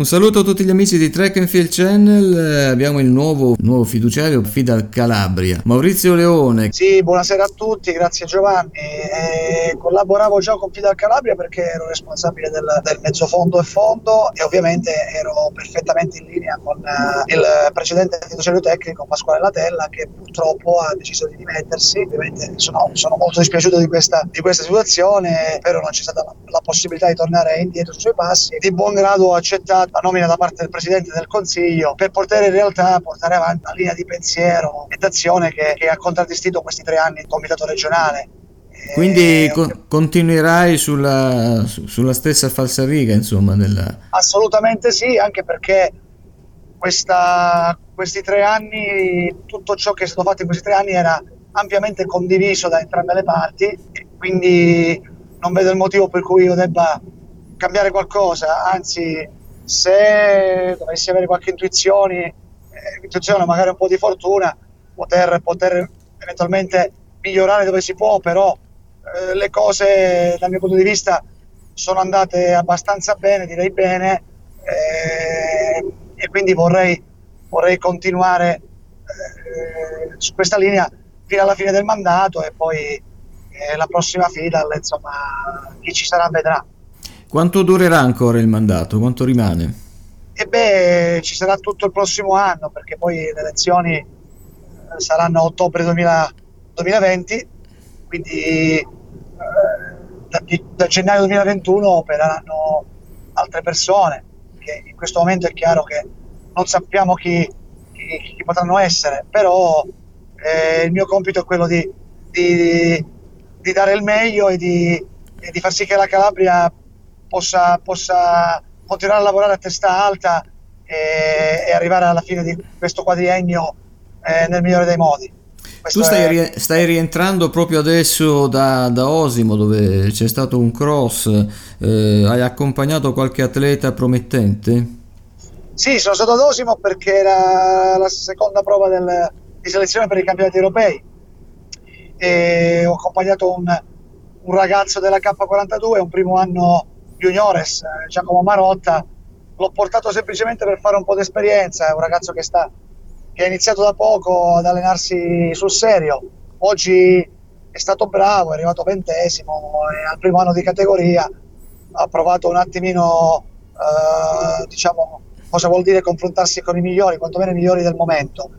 Un saluto a tutti gli amici di Track and Field Channel, eh, abbiamo il nuovo, nuovo fiduciario Fidal Calabria, Maurizio Leone. Sì, buonasera a tutti, grazie Giovanni. Eh, collaboravo già con Fidal Calabria perché ero responsabile del, del mezzofondo e fondo e ovviamente ero perfettamente in linea con eh, il precedente fiduciario tecnico Pasquale Latella che purtroppo ha deciso di dimettersi. Ovviamente sono, sono molto dispiaciuto di questa, di questa situazione, però non c'è stata la, la possibilità di tornare indietro sui passi. Di buon grado ho accettato la nomina da parte del Presidente del Consiglio per poter in realtà portare avanti la linea di pensiero e d'azione che, che ha contraddistinto questi tre anni il Comitato regionale. Quindi eh, co- continuerai sulla, su, sulla, stessa falsariga, insomma? Della... Assolutamente sì, anche perché questa, questi tre anni, tutto ciò che è stato fatto in questi tre anni era ampiamente condiviso da entrambe le parti, quindi non vedo il motivo per cui io debba cambiare qualcosa, anzi se dovessi avere qualche intuizione, eh, intuizione magari un po' di fortuna, poter, poter eventualmente migliorare dove si può, però eh, le cose dal mio punto di vista sono andate abbastanza bene, direi bene, eh, e quindi vorrei, vorrei continuare eh, su questa linea fino alla fine del mandato e poi eh, la prossima FIDAL, insomma, chi ci sarà vedrà. Quanto durerà ancora il mandato? Quanto rimane? E beh, ci sarà tutto il prossimo anno perché poi le elezioni eh, saranno a ottobre 2000, 2020, quindi eh, da, da, gennaio 2021 opereranno altre persone, che in questo momento è chiaro che non sappiamo chi, chi, chi potranno essere, però eh, il mio compito è quello di, di, di dare il meglio e di, e di far sì che la Calabria possa, possa continuare a lavorare a testa alta e, e arrivare alla fine di questo quadriennio eh, nel migliore dei modi. Questo tu stai, è... stai, rientrando proprio adesso da, da, Osimo dove c'è stato un cross, eh, hai accompagnato qualche atleta promettente? Sì, sono stato ad Osimo perché era la seconda prova del, di selezione per i campionati europei e ho accompagnato un, un ragazzo della K42, un primo anno juniores, eh, Giacomo Marotta, l'ho portato semplicemente per fare un po' di esperienza, è un ragazzo che, sta, che ha iniziato da poco ad allenarsi sul serio, oggi è stato bravo, è arrivato ventesimo, è al primo anno di categoria, ha provato un attimino, eh, diciamo, cosa vuol dire confrontarsi con i migliori, quantomeno i migliori del momento.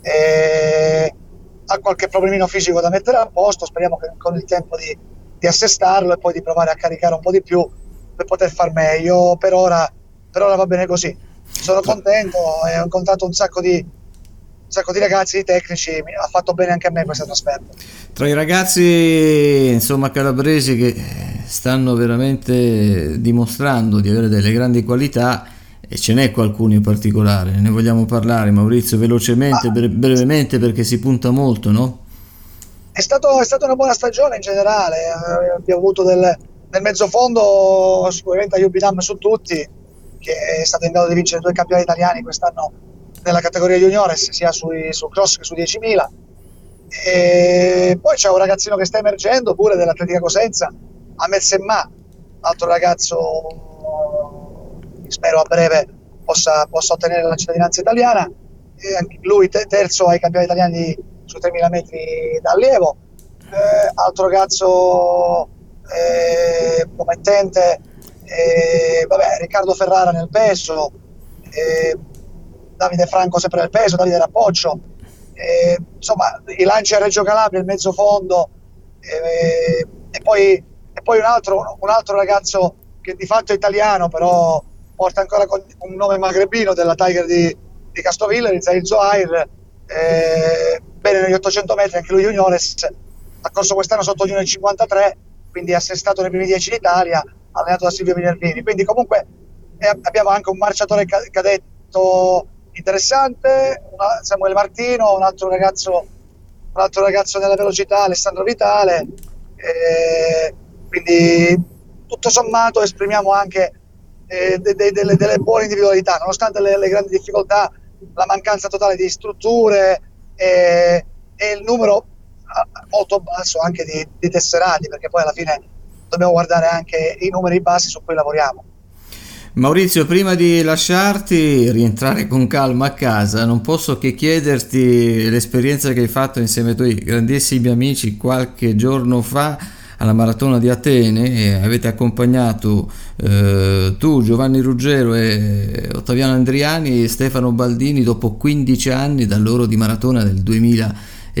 E ha qualche problemino fisico da mettere a posto, speriamo che con il tempo di, di assestarlo e poi di provare a caricare un po' di più per poter far meglio. Per ora, per ora va bene così. Sono contento e ho incontrato un sacco di, un sacco di ragazzi, di tecnici, ha fatto bene anche a me questa trasferta. Tra i ragazzi insomma calabresi che stanno veramente dimostrando di avere delle grandi qualità e ce n'è qualcuno in particolare, ne vogliamo parlare Maurizio velocemente, ah. brevemente perché si punta molto, no? È, stato, è stata una buona stagione in generale, eh, abbiamo avuto del, nel mezzofondo sicuramente Ayubidam su tutti, che è stato in grado di vincere due campioni italiani quest'anno nella categoria juniores, sia sui, sul cross che su 10.000. E poi c'è un ragazzino che sta emergendo pure dell'Atletica Cosenza, Ahmed Semma, altro ragazzo spero a breve possa, possa ottenere la cittadinanza italiana. E anche lui te- terzo ai campioni italiani su 3.000 metri d'allievo. Eh, altro ragazzo eh, promettente, eh, vabbè, Riccardo Ferrara nel peso, eh, Davide Franco sempre nel peso, Davide Rappoccio, eh, insomma i lanci a Reggio Calabria, il mezzo fondo eh, e poi, e poi un, altro, un, altro, ragazzo che di fatto è italiano però porta ancora un nome magrebino della Tiger di, di Castoville, Rizzail Zohair, eh, bene negli 800 metri anche lui juniores, ha corso quest'anno sotto Junior 53 quindi assestato nei primi dieci in Italia, allenato da Silvio Minervini. Quindi comunque eh, abbiamo anche un marciatore cadetto interessante, una, Samuele Martino, un altro ragazzo, un altro ragazzo nella velocità, Alessandro Vitale. Eh, quindi tutto sommato esprimiamo anche eh, de, de, de, delle buone individualità, nonostante le, le, grandi difficoltà, la mancanza totale di strutture e, e il numero molto basso anche di, di tesserati, perché poi alla fine dobbiamo guardare anche i numeri bassi su cui lavoriamo. Maurizio, prima di lasciarti rientrare con calma a casa, non posso che chiederti l'esperienza che hai fatto insieme ai tuoi grandissimi amici qualche giorno fa alla maratona di Atene avete accompagnato eh, tu, Giovanni Ruggero e Ottaviano Andriani e Stefano Baldini dopo 15 anni dal loro di maratona del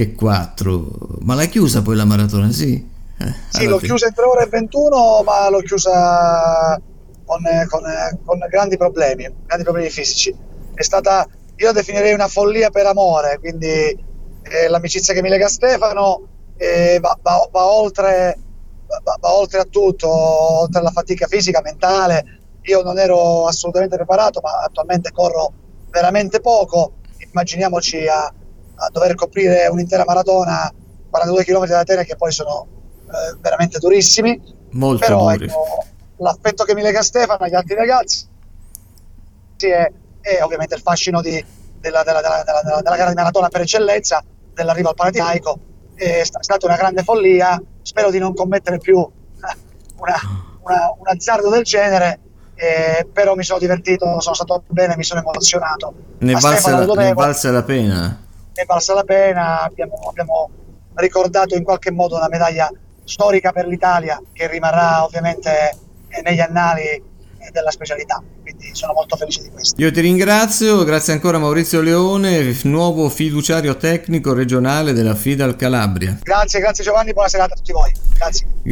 2004. Ma l'hai chiusa poi la maratona? Sì. Eh, sì, l'ho fine. chiusa in 3 ore e 21, ma l'ho chiusa con, con, con grandi problemi, grandi problemi fisici. È stata, io la definirei una follia per amore, quindi eh, l'amicizia che mi lega a Stefano eh, va, va, va oltre va, va oltre a tutto, oltre alla fatica fisica, mentale. Io non ero assolutamente preparato, ma attualmente corro veramente poco. Immaginiamoci a, a dover coprire un'intera maratona, 42 km da Atene, che poi sono eh, veramente durissimi. Molto Però duri. ecco, l'affetto che mi lega a Stefano e agli altri ragazzi è, è ovviamente il fascino di, della, della, della, della, gara di maratona per eccellenza, dell'arrivo al Panathinaiko. È stata una grande follia, spero di non commettere più una, una, un azzardo del genere, eh, però mi sono divertito, sono stato bene, mi sono emozionato. Ne valsa, la, ne valsa la pena. Ne valsa la pena, abbiamo, abbiamo ricordato in qualche modo una medaglia storica per l'Italia che rimarrà ovviamente negli annali della specialità, quindi sono molto felice di questo. Io ti ringrazio, grazie ancora Maurizio Leone, nuovo fiduciario tecnico regionale della FIDAL Calabria. Grazie, grazie Giovanni, buona serata a tutti voi. Grazie.